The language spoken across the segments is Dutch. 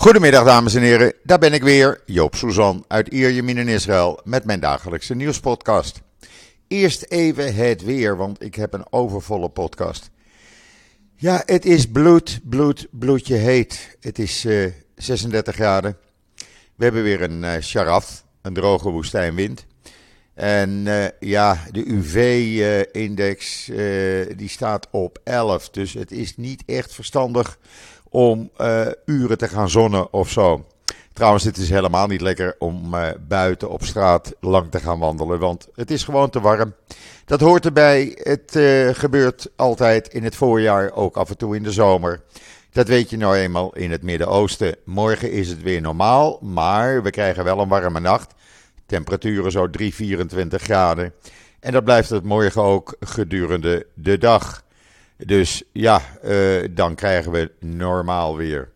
Goedemiddag dames en heren, daar ben ik weer, Joop Suzan uit Ierjemien in Israël met mijn dagelijkse nieuwspodcast. Eerst even het weer, want ik heb een overvolle podcast. Ja, het is bloed, bloed, bloedje heet. Het is uh, 36 graden. We hebben weer een uh, sharaf, een droge woestijnwind. En uh, ja, de UV-index die staat op 11, dus het is niet echt verstandig om uh, uren te gaan zonnen of zo. Trouwens, het is helemaal niet lekker om uh, buiten op straat lang te gaan wandelen, want het is gewoon te warm. Dat hoort erbij. Het uh, gebeurt altijd in het voorjaar, ook af en toe in de zomer. Dat weet je nou eenmaal in het Midden-Oosten. Morgen is het weer normaal, maar we krijgen wel een warme nacht. Temperaturen zo 3, 24 graden. En dat blijft het morgen ook gedurende de dag. Dus ja, uh, dan krijgen we normaal weer.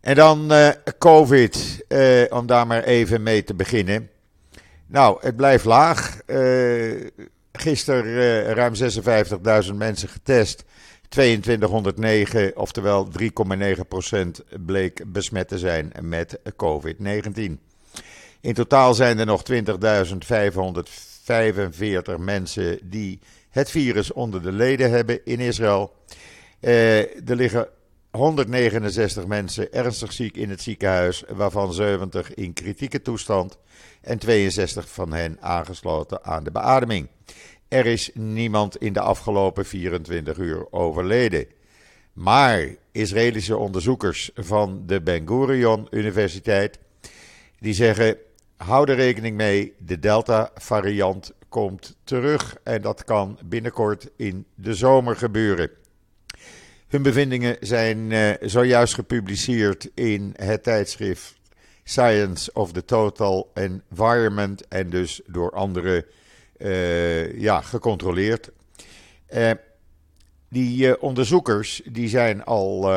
En dan uh, COVID, uh, om daar maar even mee te beginnen. Nou, het blijft laag. gisteren ruim 56.000 mensen getest. 2209, oftewel 3,9% bleek besmet te zijn met COVID-19. In totaal zijn er nog 20.545 mensen die het virus onder de leden hebben in Israël. Uh, er liggen 169 mensen ernstig ziek in het ziekenhuis, waarvan 70 in kritieke toestand en 62 van hen aangesloten aan de beademing. Er is niemand in de afgelopen 24 uur overleden. Maar Israëlische onderzoekers van de Ben Gurion Universiteit die zeggen: hou er rekening mee, de Delta-variant komt terug en dat kan binnenkort in de zomer gebeuren. Hun bevindingen zijn uh, zojuist gepubliceerd in het tijdschrift Science of the Total Environment en dus door anderen uh, ja, gecontroleerd. Uh, die onderzoekers die zijn al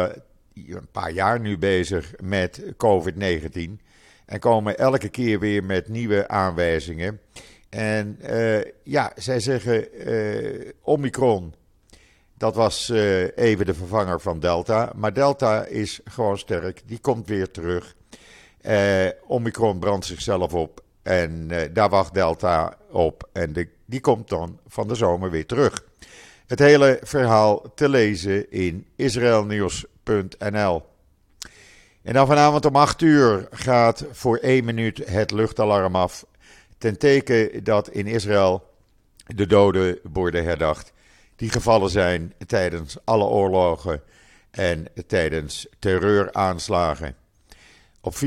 een paar jaar nu bezig met COVID-19 en komen elke keer weer met nieuwe aanwijzingen. En uh, ja, zij zeggen uh, Omicron, dat was uh, even de vervanger van Delta. Maar Delta is gewoon sterk, die komt weer terug. Omicron brandt zichzelf op en daar wacht Delta op. En die komt dan van de zomer weer terug. Het hele verhaal te lezen in israelnieuws.nl. En dan vanavond om 8 uur gaat voor één minuut het luchtalarm af ten teken dat in Israël de doden worden herdacht die gevallen zijn tijdens alle oorlogen en tijdens terreuraanslagen. Op 24.068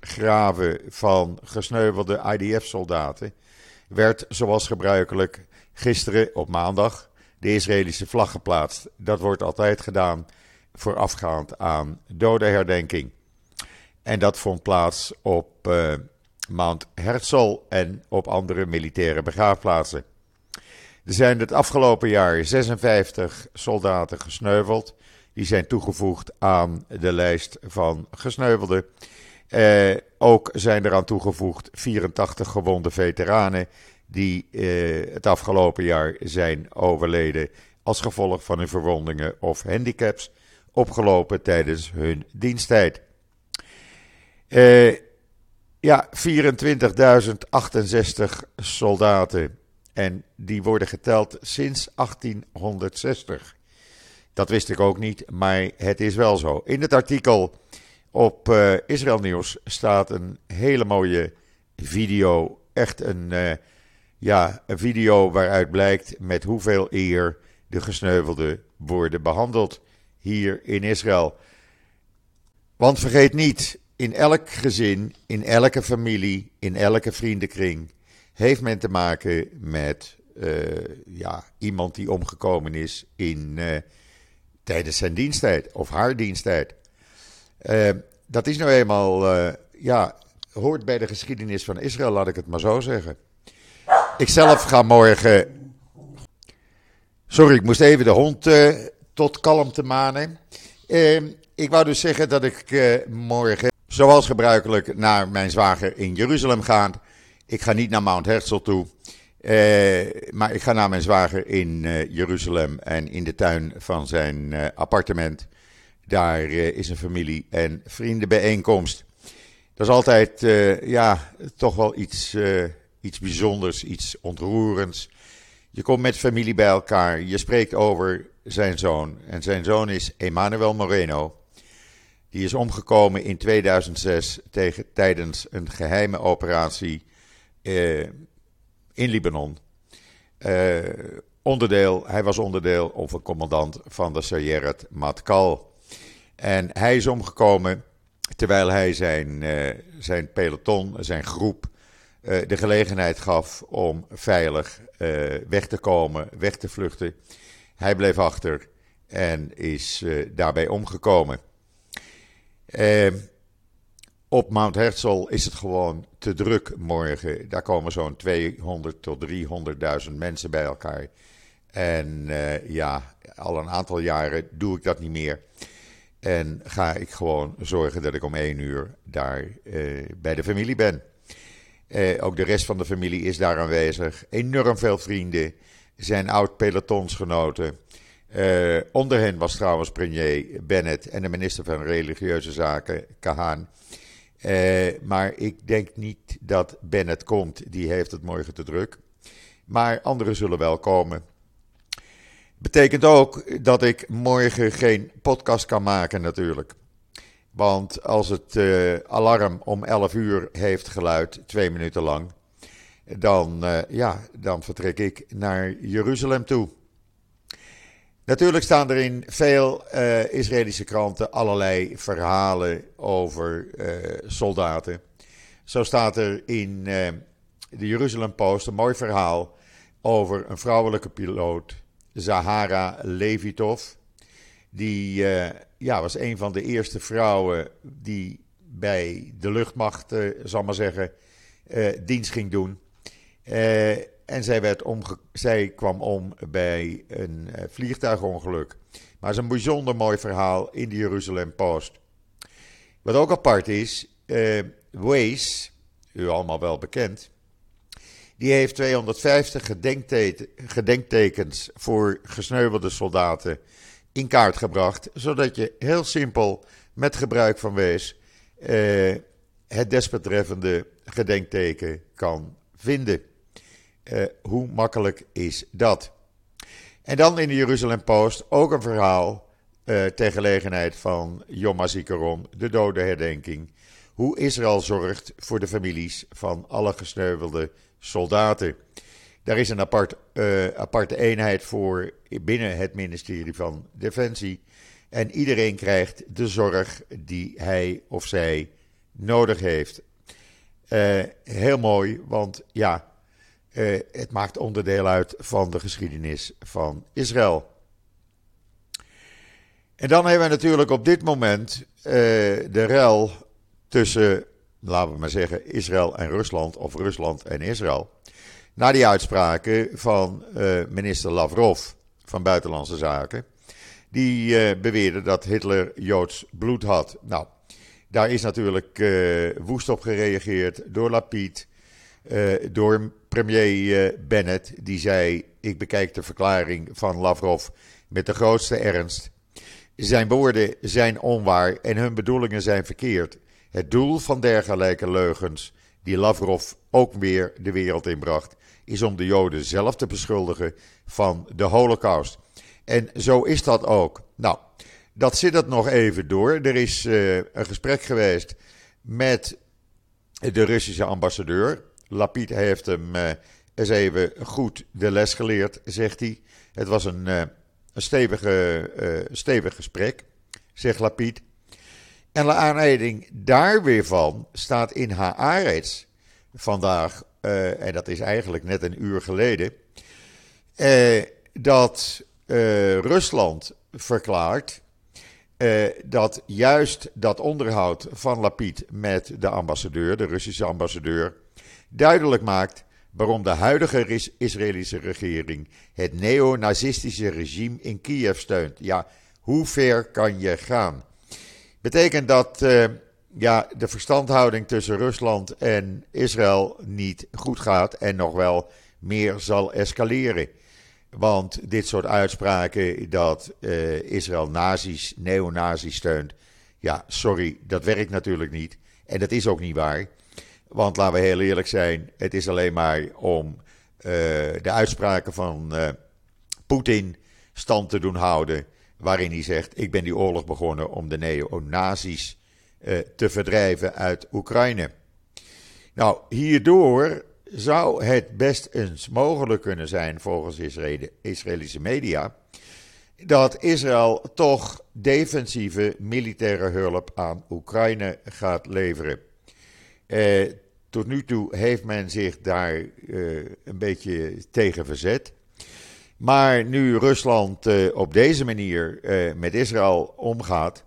graven van gesneuvelde IDF-soldaten werd, zoals gebruikelijk, gisteren op maandag de Israëlische vlag geplaatst. Dat wordt altijd gedaan voorafgaand aan dodenherdenking. En dat vond plaats op uh, Mount Herzl en op andere militaire begraafplaatsen. Er zijn het afgelopen jaar 56 soldaten gesneuveld. Die zijn toegevoegd aan de lijst van gesneuvelden. Eh, ook zijn eraan toegevoegd 84 gewonde veteranen die eh, het afgelopen jaar zijn overleden als gevolg van hun verwondingen of handicaps opgelopen tijdens hun diensttijd. Eh, ja, 24.068 soldaten. En die worden geteld sinds 1860. Dat wist ik ook niet, maar het is wel zo. In het artikel op uh, Israël Nieuws staat een hele mooie video. Echt een, uh, ja, een video waaruit blijkt met hoeveel eer de gesneuvelden worden behandeld hier in Israël. Want vergeet niet, in elk gezin, in elke familie, in elke vriendenkring heeft men te maken met uh, ja, iemand die omgekomen is in, uh, tijdens zijn diensttijd of haar diensttijd. Uh, dat is nou eenmaal, ja, hoort bij de geschiedenis van Israël, laat ik het maar zo zeggen. Ik zelf ga morgen. Sorry, ik moest even de hond tot kalmte manen. ik wou dus zeggen dat ik morgen zoals gebruikelijk naar mijn zwager in Jeruzalem gaan. Ik ga niet naar Mount Herzl toe, eh, maar ik ga naar mijn zwager in uh, Jeruzalem en in de tuin van zijn uh, appartement Daar is een familie- en vriendenbijeenkomst. Dat is altijd, ja, toch wel iets, iets bijzonders, iets ontroerends. Je komt met familie bij elkaar, je spreekt over zijn zoon. En zijn zoon is Emmanuel Moreno. Die is omgekomen in 2006 tegen, tijdens een geheime operatie eh, in Libanon. Eh, onderdeel, hij was onderdeel of een commandant van de Sayeret Matkal. En hij is omgekomen terwijl hij zijn, uh, zijn peloton, zijn groep, uh, de gelegenheid gaf om veilig weg te komen, weg te vluchten. Hij bleef achter en is daarbij omgekomen. Uh, op Mount Herzl is het gewoon te druk morgen. Daar komen zo'n 200 tot 300.000 mensen bij elkaar. En uh, ja, al een aantal jaren doe ik dat niet meer. En ga ik gewoon zorgen dat ik om één uur daar uh, bij de familie ben. Uh, ook de rest van de familie is daar aanwezig. Enorm veel vrienden. Zijn oud pelotonsgenoten. Uh, onder hen was trouwens premier Bennett en de minister van Religieuze Zaken, Kahan. Uh, maar ik denk niet dat Bennett komt, die heeft het morgen te druk. Maar anderen zullen wel komen. Betekent ook dat ik morgen geen podcast kan maken, natuurlijk. Want als het uh, alarm om 11 uur heeft geluid, twee minuten lang, dan, ja, dan vertrek ik naar Jeruzalem toe. Natuurlijk staan er in veel uh, Israëlische kranten allerlei verhalen over uh, soldaten. Zo staat er in uh, de Jeruzalem Post een mooi verhaal over een vrouwelijke piloot, Zahara Levitov. Die ja, was een van de eerste vrouwen die bij de luchtmacht, zal maar zeggen, dienst ging doen. En zij, werd omge zij kwam om bij een uh, vliegtuigongeluk. Maar het is een bijzonder mooi verhaal in de Jeruzalem Post. Wat ook apart is, uh, Waze, u allemaal wel bekend, die heeft 250 gedenkte gedenktekens voor gesneuvelde soldaten in kaart gebracht, zodat je heel simpel met gebruik van Waze uh, het desbetreffende gedenkteken kan vinden. Uh, hoe makkelijk is dat? En dan in de Jeruzalem Post ook een verhaal uh, ter gelegenheid van Yom HaZikaron, de dodenherdenking. Hoe Israël zorgt voor de families van alle gesneuvelde soldaten. Daar is een apart, uh, aparte eenheid voor binnen het ministerie van Defensie. En iedereen krijgt de zorg die hij of zij nodig heeft. Heel mooi, want ja, uh, het maakt onderdeel uit van de geschiedenis van Israël. En dan hebben we natuurlijk op dit moment uh, de rel tussen, laten we maar zeggen, Israël en Rusland, of Rusland en Israël. Na die uitspraken van uh, minister Lavrov van Buitenlandse Zaken, die beweerde dat Hitler Joods bloed had. Nou, daar is natuurlijk woest op gereageerd door Lapid, door premier eh, Bennett, die zei: Ik bekijk de verklaring van Lavrov met de grootste ernst. Zijn woorden zijn onwaar en hun bedoelingen zijn verkeerd. Het doel van dergelijke leugens, die Lavrov ook weer de wereld inbracht, is om de Joden zelf te beschuldigen van de Holocaust. En zo is dat ook. Nou, dat zit het nog even door. Er is uh, een gesprek geweest met de Russische ambassadeur. Lapid heeft hem uh, eens even goed de les geleerd, zegt hij. Het was een, uh, een stevige, uh, stevig gesprek, zegt Lapid. En de aanleiding daar weer van staat in Haaretz vandaag, en dat is eigenlijk net een uur geleden, dat Rusland verklaart dat juist dat onderhoud van Lapid met de ambassadeur, de Russische ambassadeur, duidelijk maakt waarom de huidige Israëlische regering het neonazistische regime in Kiev steunt. Ja, hoe ver kan je gaan? Betekent dat uh, ja, de verstandhouding tussen Rusland en Israël niet goed gaat en nog wel meer zal escaleren. Want dit soort uitspraken dat uh, Israël nazi's, neonazi's steunt. Ja, sorry, dat werkt natuurlijk niet. En dat is ook niet waar. Want laten we heel eerlijk zijn, het is alleen maar om uh, de uitspraken van uh, Poetin stand te doen houden. Waarin hij zegt: Ik ben die oorlog begonnen om de neonazi's uh, te verdrijven uit Oekraïne. Nou, hierdoor zou het best eens mogelijk kunnen zijn, volgens Israëlische media, dat Israël toch defensieve militaire hulp aan Oekraïne gaat leveren. Eh, tot nu toe heeft men zich daar uh, een beetje tegen verzet. Maar nu Rusland uh, op deze manier uh, met Israël omgaat,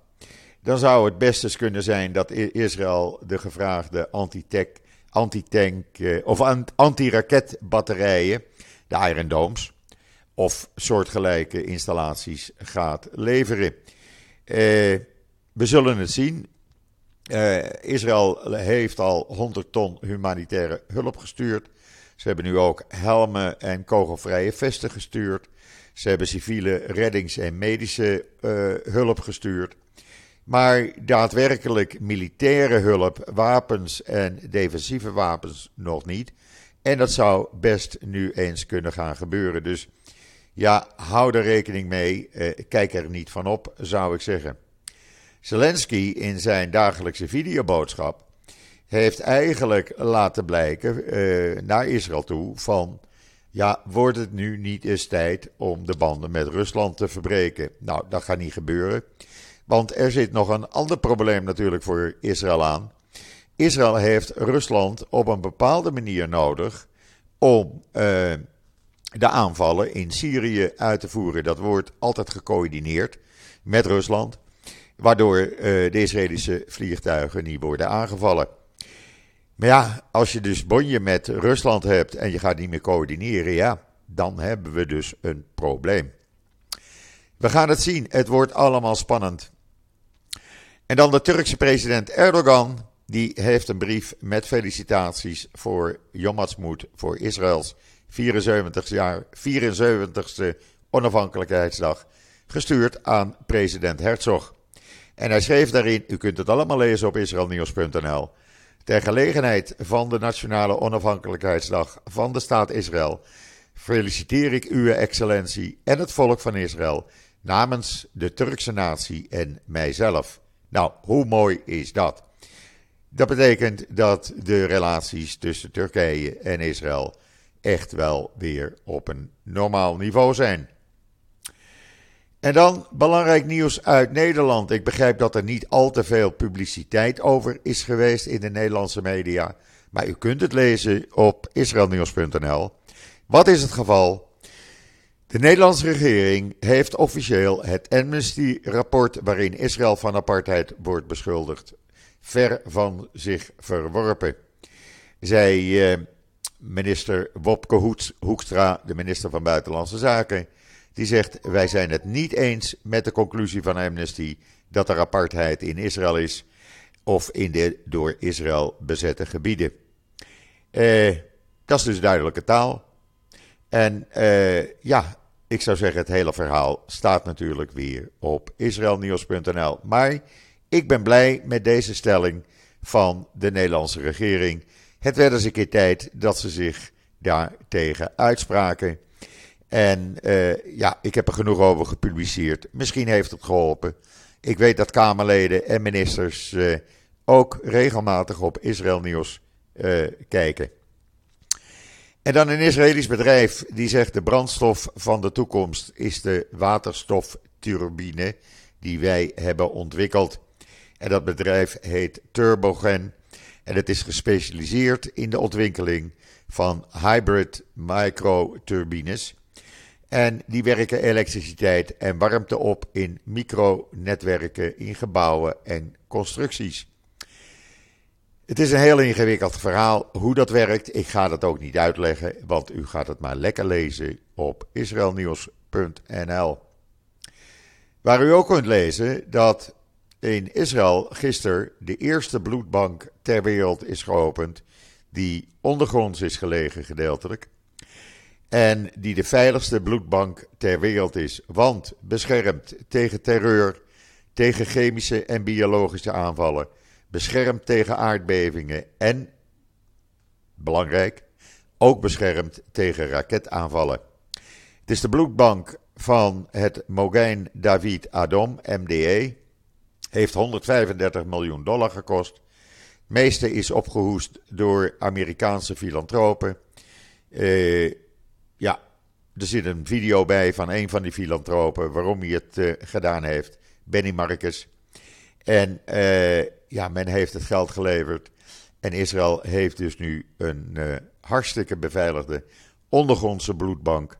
dan zou het best eens kunnen zijn dat Israël de gevraagde anti-tank anti of anti-raketbatterijen, de Iron Domes, of soortgelijke installaties gaat leveren. we zullen het zien. Uh, Israël heeft al 100 ton humanitaire hulp gestuurd. Ze hebben nu ook helmen en kogelvrije vesten gestuurd. Ze hebben civiele reddings- en medische uh, hulp gestuurd. Maar daadwerkelijk militaire hulp, wapens en defensieve wapens nog niet. En dat zou best nu eens kunnen gaan gebeuren. Dus ja, hou er rekening mee. Uh, kijk er niet van op, zou ik zeggen. Zelensky in zijn dagelijkse videoboodschap heeft eigenlijk laten blijken uh, naar Israël toe van ja, wordt het nu niet eens tijd om de banden met Rusland te verbreken? Nou, dat gaat niet gebeuren. Want er zit nog een ander probleem natuurlijk voor Israël aan. Israël heeft Rusland op een bepaalde manier nodig om uh, de aanvallen in Syrië uit te voeren. Dat wordt altijd gecoördineerd met Rusland waardoor uh, de Israëlische vliegtuigen niet worden aangevallen. Maar ja, als je dus bonje met Rusland hebt en je gaat niet meer coördineren, ja, dan hebben we dus een probleem. We gaan het zien, het wordt allemaal spannend. En dan de Turkse president Erdogan, die heeft een brief met felicitaties voor Yom Ha'atzmaut, voor Israëls 74 jaar, 74ste onafhankelijkheidsdag, gestuurd aan president Herzog. En hij schreef daarin, u kunt het allemaal lezen op israelnieuws.nl. Ter gelegenheid van de Nationale Onafhankelijkheidsdag van de staat Israël feliciteer ik uw excellentie en het volk van Israël namens de Turkse natie en mijzelf. Nou, hoe mooi is dat? Dat betekent dat de relaties tussen Turkije en Israël echt wel weer op een normaal niveau zijn. En dan belangrijk nieuws uit Nederland. Ik begrijp dat er niet al te veel publiciteit over is geweest in de Nederlandse media. Maar u kunt het lezen op israelnieuws.nl. Wat is het geval? De Nederlandse regering heeft officieel het Amnesty-rapport waarin Israël van apartheid wordt beschuldigd, ver van zich verworpen. Zij, eh, minister Wopke Hoekstra, de minister van Buitenlandse Zaken, die zegt: Wij zijn het niet eens met de conclusie van Amnesty dat er apartheid in Israël is of in de door Israël bezette gebieden. Eh, dat is dus duidelijke taal. En eh, ja, ik zou zeggen, het hele verhaal staat natuurlijk weer op israelnieuws.nl. Maar ik ben blij met deze stelling van de Nederlandse regering. Het werd eens een keer tijd dat ze zich daartegen uitspraken. En uh, ja, ik heb er genoeg over gepubliceerd. Misschien heeft het geholpen. Ik weet dat Kamerleden en ministers uh, ook regelmatig op Israël Nieuws uh, kijken. En dan een Israëlisch bedrijf die zegt de brandstof van de toekomst is de waterstofturbine die wij hebben ontwikkeld. En dat bedrijf heet Turbogen en het is gespecialiseerd in de ontwikkeling van hybrid microturbines. En die werken elektriciteit en warmte op in micronetwerken, in gebouwen en constructies. Het is een heel ingewikkeld verhaal hoe dat werkt. Ik ga dat ook niet uitleggen, want u gaat het maar lekker lezen op israelnieuws.nl. Waar u ook kunt lezen dat in Israël gisteren de eerste bloedbank ter wereld is geopend, die ondergronds is gelegen gedeeltelijk. En die de veiligste bloedbank ter wereld is. Want beschermt tegen terreur, tegen chemische en biologische aanvallen. Beschermt tegen aardbevingen. En, belangrijk, ook beschermt tegen raketaanvallen. Het is de bloedbank van het Mogain David Adom, MDE. Heeft 135 miljoen dollar gekost. Het meeste is opgehoest door Amerikaanse filantropen. Uh, ja, er zit een video bij van een van die filantropen waarom hij het uh, gedaan heeft. Benny Marcus. En uh, ja, men heeft het geld geleverd. En Israël heeft dus nu een uh, hartstikke beveiligde ondergrondse bloedbank.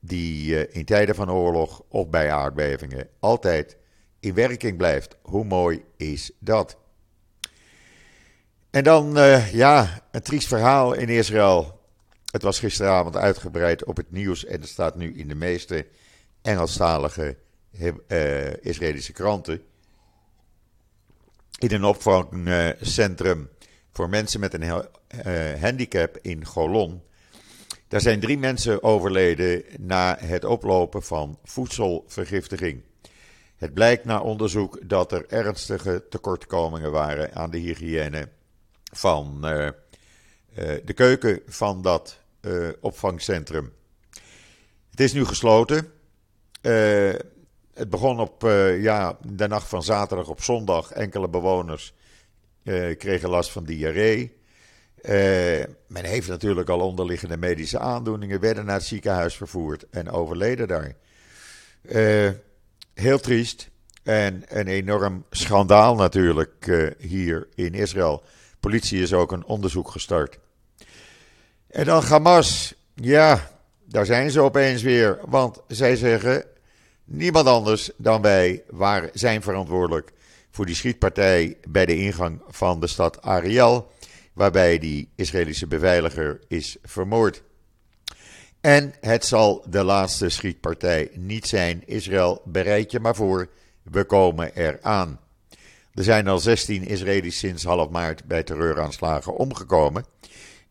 die in tijden van oorlog of bij aardbevingen altijd in werking blijft. Hoe mooi is dat? En dan, ja, een triest verhaal in Israël. Het was gisteravond uitgebreid op het nieuws en het staat nu in de meeste Engelstalige uh, Israëlische kranten. In een opvangcentrum voor mensen met een uh, handicap in Golon. Daar zijn drie mensen overleden na het oplopen van voedselvergiftiging. Het blijkt na onderzoek dat er ernstige tekortkomingen waren aan de hygiëne van uh, de keuken van dat uh, opvangcentrum. Het is nu gesloten. Uh, het begon op ja, de nacht van zaterdag op zondag. Enkele bewoners kregen last van diarree. men heeft natuurlijk al onderliggende medische aandoeningen, werden naar het ziekenhuis vervoerd en overleden daar. heel triest en een enorm schandaal natuurlijk hier in Israël. Politie is ook een onderzoek gestart. En dan Hamas. Ja, daar zijn ze opeens weer. Want zij zeggen: niemand anders dan wij waren, zijn verantwoordelijk voor die schietpartij bij de ingang van de stad Ariel. Waarbij die Israëlische beveiliger is vermoord. En het zal de laatste schietpartij niet zijn. Israël, bereid je maar voor. We komen eraan. Er zijn al 16 Israëli's sinds half maart bij terreuraanslagen omgekomen.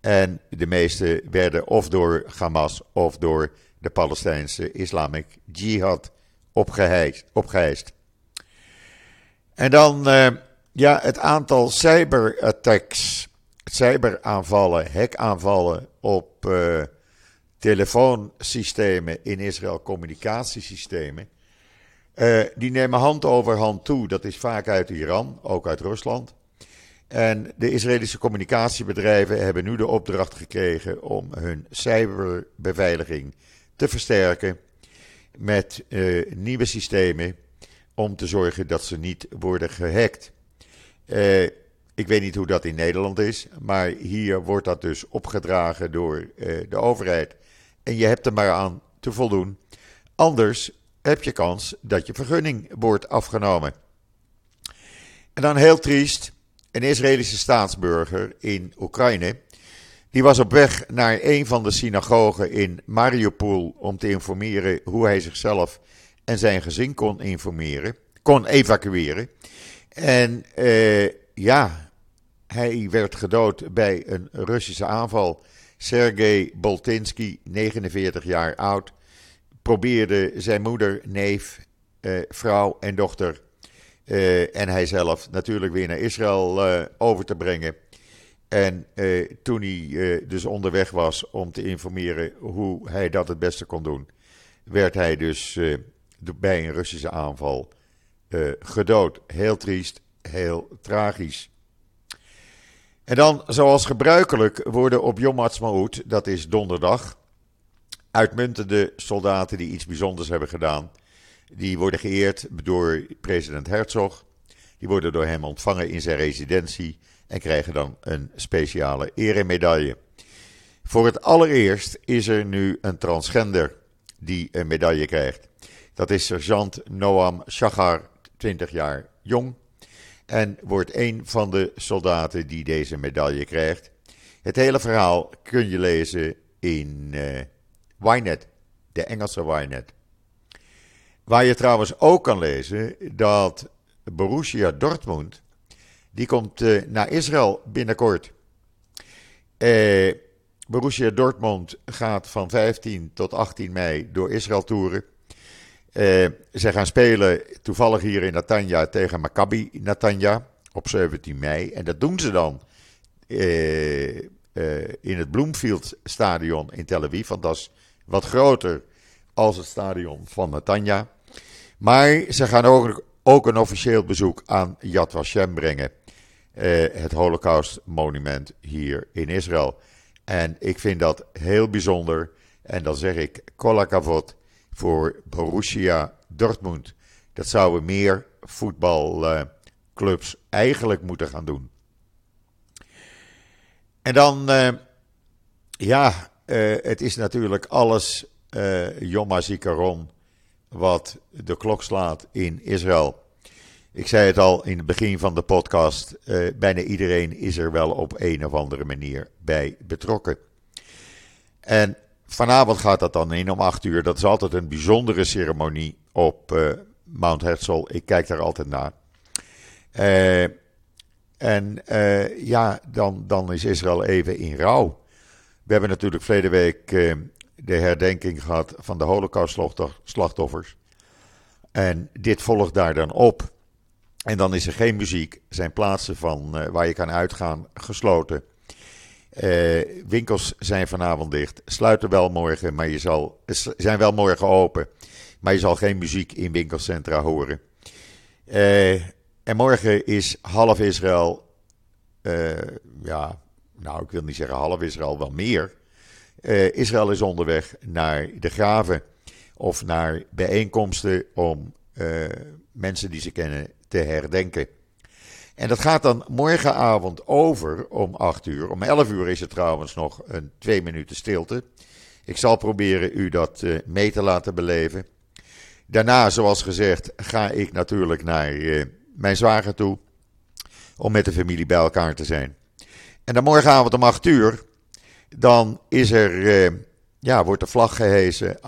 En de meeste werden of door Hamas of door de Palestijnse Islamic Jihad opgeheist. En dan uh, ja, het aantal cyberattacks, cyberaanvallen, hackaanvallen op uh, telefoonsystemen in Israël, communicatiesystemen. Uh, die nemen hand over hand toe. Dat is vaak uit Iran, ook uit Rusland. En de Israëlische communicatiebedrijven hebben nu de opdracht gekregen om hun cyberbeveiliging te versterken met uh, nieuwe systemen om te zorgen dat ze niet worden gehackt. Uh, ik weet niet hoe dat in Nederland is, maar hier wordt dat dus opgedragen door de overheid. En je hebt er maar aan te voldoen. Anders heb je kans dat je vergunning wordt afgenomen. En dan heel triest een Israëlische staatsburger in Oekraïne. Die was op weg naar een van de synagogen in Mariupol om te informeren hoe hij zichzelf en zijn gezin kon informeren, kon evacueren. En uh, ja, hij werd gedood bij een Russische aanval. Sergei Boltinsky, 49 jaar oud, probeerde zijn moeder, neef, uh, vrouw en dochter uh, en hij zelf natuurlijk weer naar Israël uh, over te brengen. En toen hij dus onderweg was om te informeren hoe hij dat het beste kon doen, werd hij dus bij een Russische aanval gedood. Heel triest, heel tragisch. En dan, zoals gebruikelijk, worden op Yom Ha'atzmaut, dat is donderdag, uitmuntende soldaten die iets bijzonders hebben gedaan, die worden geëerd door president Herzog. Die worden door hem ontvangen in zijn residentie en krijgen dan een speciale eremedaille. Voor het allereerst is er nu een transgender die een medaille krijgt. Dat is sergeant Noam Shachar, 20 jaar jong. En wordt een van de soldaten die deze medaille krijgt. Het hele verhaal kun je lezen in uh, Ynet, de Engelse Ynet. Waar je trouwens ook kan lezen dat Borussia Dortmund, die komt uh, naar Israël binnenkort. Uh, Borussia Dortmund gaat van 15 tot 18 mei door Israël toeren. Uh, ze gaan spelen toevallig hier in Natanja tegen Maccabi Natanja op 17 mei. En dat doen ze dan in het Bloomfield Stadion in Tel Aviv. Want dat wat groter als het stadion van Natanja. Maar ze gaan ook, ook een officieel bezoek aan Yad Vashem brengen. het Holocaust Monument hier in Israël. En ik vind dat heel bijzonder. En dan zeg ik kolakavot voor Borussia Dortmund. Dat zouden meer voetbalclubs eigenlijk moeten gaan doen. En dan, uh, ja, uh, het is natuurlijk alles uh, Yom HaZikaron wat de klok slaat in Israël. Ik zei het al in het begin van de podcast. Uh, bijna iedereen is er wel op een of andere manier bij betrokken. En vanavond gaat dat dan in om 8 uur. Dat is altijd een bijzondere ceremonie op Mount Herzl. Ik kijk daar altijd naar. En ja, dan, dan is Israël even in rouw. We hebben natuurlijk verleden week de herdenking gehad van de Holocaust-slachtoffers. En dit volgt daar dan op. En dan is er geen muziek, zijn plaatsen van, uh, waar je kan uitgaan gesloten. Uh, winkels zijn vanavond dicht, sluiten wel morgen, maar je zal, zijn wel morgen open. Maar je zal geen muziek in winkelcentra horen. En morgen is half Israël, ja, nou ik wil niet zeggen half Israël, wel meer. Israël is onderweg naar de graven of naar bijeenkomsten om mensen die ze kennen te herdenken. En dat gaat dan morgenavond over om 8 uur. Om 11 uur is het trouwens nog een twee minuten stilte. Ik zal proberen u dat uh, mee te laten beleven. Daarna, zoals gezegd, ga ik natuurlijk naar mijn zwager toe. Om met de familie bij elkaar te zijn. En dan morgenavond om 8 uur. Dan is er, uh, ja, wordt de vlag gehezen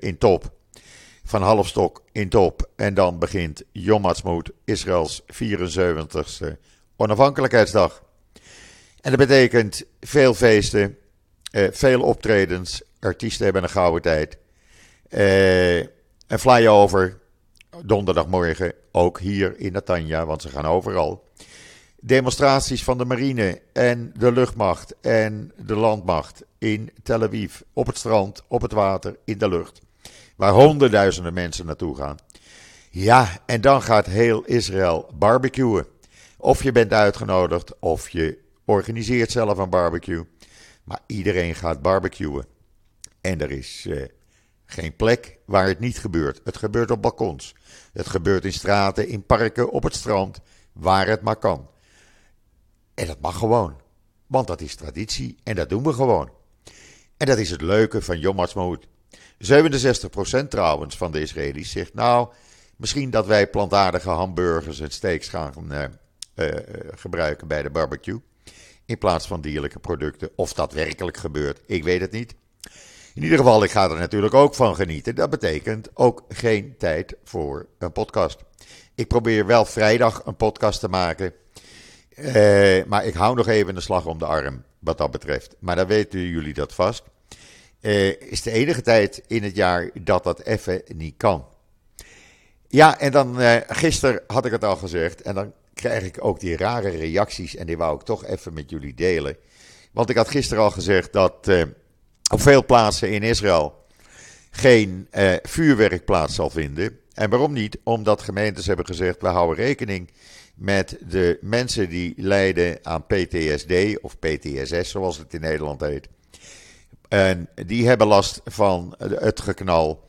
in top van halfstok in top. En dan begint Yom Israëls 74ste onafhankelijkheidsdag. En dat betekent veel feesten, eh, veel optredens. Artiesten hebben een gouden tijd. Eh, een flyover donderdagmorgen, ook hier in Natanja, want ze gaan overal. Demonstraties van de marine en de luchtmacht en de landmacht in Tel Aviv, op het strand, op het water, in de lucht waar honderdduizenden mensen naartoe gaan. Ja, en dan gaat heel Israël barbecuen. Of je bent uitgenodigd, of je organiseert zelf een barbecue. Maar iedereen gaat barbecuen. En er is uh, geen plek waar het niet gebeurt. Het gebeurt op balkons. Het gebeurt in straten, in parken, op het strand, waar het maar kan. En dat mag gewoon. Want dat is traditie en dat doen we gewoon. En dat is het leuke van Yom Ha'atzmaut. 67% trouwens van de Israëli's zegt nou, misschien dat wij plantaardige hamburgers en steaks gaan uh, uh, gebruiken bij de barbecue. In plaats van dierlijke producten. Of dat werkelijk gebeurt, ik weet het niet. In ieder geval, ik ga er natuurlijk ook van genieten. Dat betekent ook geen tijd voor een podcast. Ik probeer wel vrijdag een podcast te maken. Uh, maar ik hou nog even een slag om de arm wat dat betreft. Maar dan weten jullie dat vast uh, is de enige tijd in het jaar dat dat even niet kan. Ja, en dan uh, gisteren had ik het al gezegd. En dan krijg ik ook die rare reacties. En die wou ik toch even met jullie delen. Want ik had gisteren al gezegd dat op veel plaatsen in Israël geen vuurwerk plaats zal vinden. En waarom niet? Omdat gemeentes hebben gezegd: we houden rekening met de mensen die lijden aan PTSD of PTSS, zoals het in Nederland heet. En die hebben last van het geknal.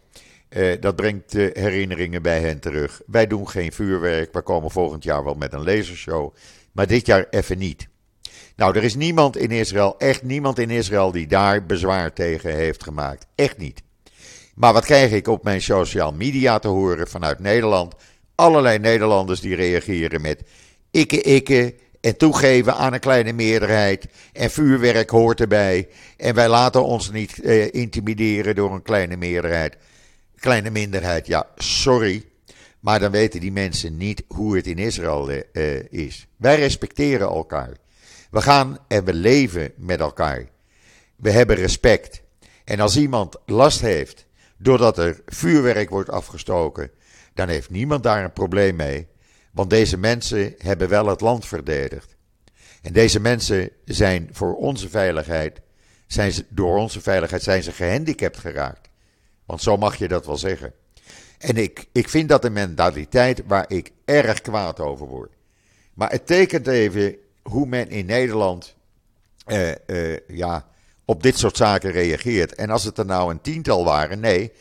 Uh, dat brengt uh, herinneringen bij hen terug. Wij doen geen vuurwerk. We komen volgend jaar wel met een lasershow. Maar dit jaar even niet. Nou, er is niemand in Israël, echt niemand in Israël, die daar bezwaar tegen heeft gemaakt. Echt niet. Maar wat krijg ik op mijn social media te horen vanuit Nederland? Allerlei Nederlanders die reageren met ikke ikke en toegeven aan een kleine meerderheid. En vuurwerk hoort erbij. En wij laten ons niet eh, intimideren door een kleine meerderheid. Kleine minderheid, ja, sorry. Maar dan weten die mensen niet hoe het in Israël eh, is. Wij respecteren elkaar. We gaan en we leven met elkaar. we hebben respect. En als iemand last heeft doordat er vuurwerk wordt afgestoken, dan heeft niemand daar een probleem mee. Want deze mensen hebben wel het land verdedigd. En deze mensen zijn voor onze veiligheid, zijn ze, door onze veiligheid zijn ze gehandicapt geraakt. Want zo mag je dat wel zeggen. En ik, ik vind dat een mentaliteit waar ik erg kwaad over word. Maar het tekent even hoe men in Nederland uh, uh, ja, op dit soort zaken reageert. En als het er nou een tiental waren, nee.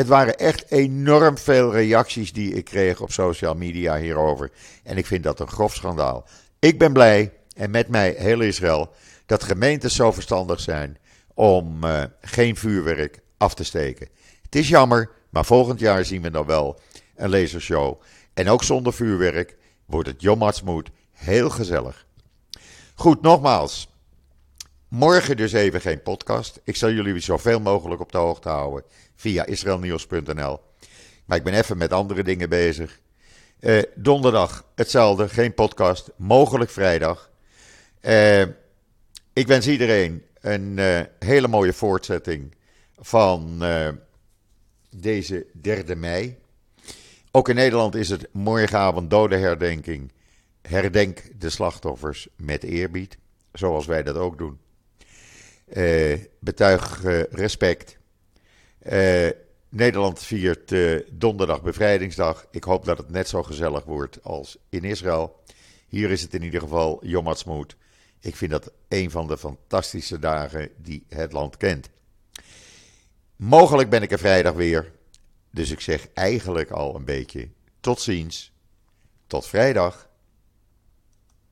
Het waren echt enorm veel reacties die ik kreeg op social media hierover. En ik vind dat een grof schandaal. Ik ben blij, en met mij heel Israël, dat gemeentes zo verstandig zijn om uh, geen vuurwerk af te steken. Het is jammer, maar volgend jaar zien we dan wel een lasershow. En ook zonder vuurwerk wordt het Yom heel gezellig. Goed, nogmaals. Morgen dus even geen podcast. Ik zal jullie zoveel mogelijk op de hoogte houden via israelnieuws.nl. Maar ik ben even met andere dingen bezig. Uh, donderdag hetzelfde, geen podcast. Mogelijk vrijdag. Uh, ik wens iedereen een uh, hele mooie voortzetting van deze 3 mei. Ook in Nederland is het morgenavond dodenherdenking. Herdenk de slachtoffers met eerbied, zoals wij dat ook doen. Betuig respect. Uh, Nederland viert donderdag bevrijdingsdag. Ik hoop dat het net zo gezellig wordt als in Israël. Hier is het in ieder geval Yom. Ik vind dat een van de fantastische dagen die het land kent. Mogelijk ben ik er vrijdag weer. Dus ik zeg eigenlijk al een beetje tot ziens. Tot vrijdag.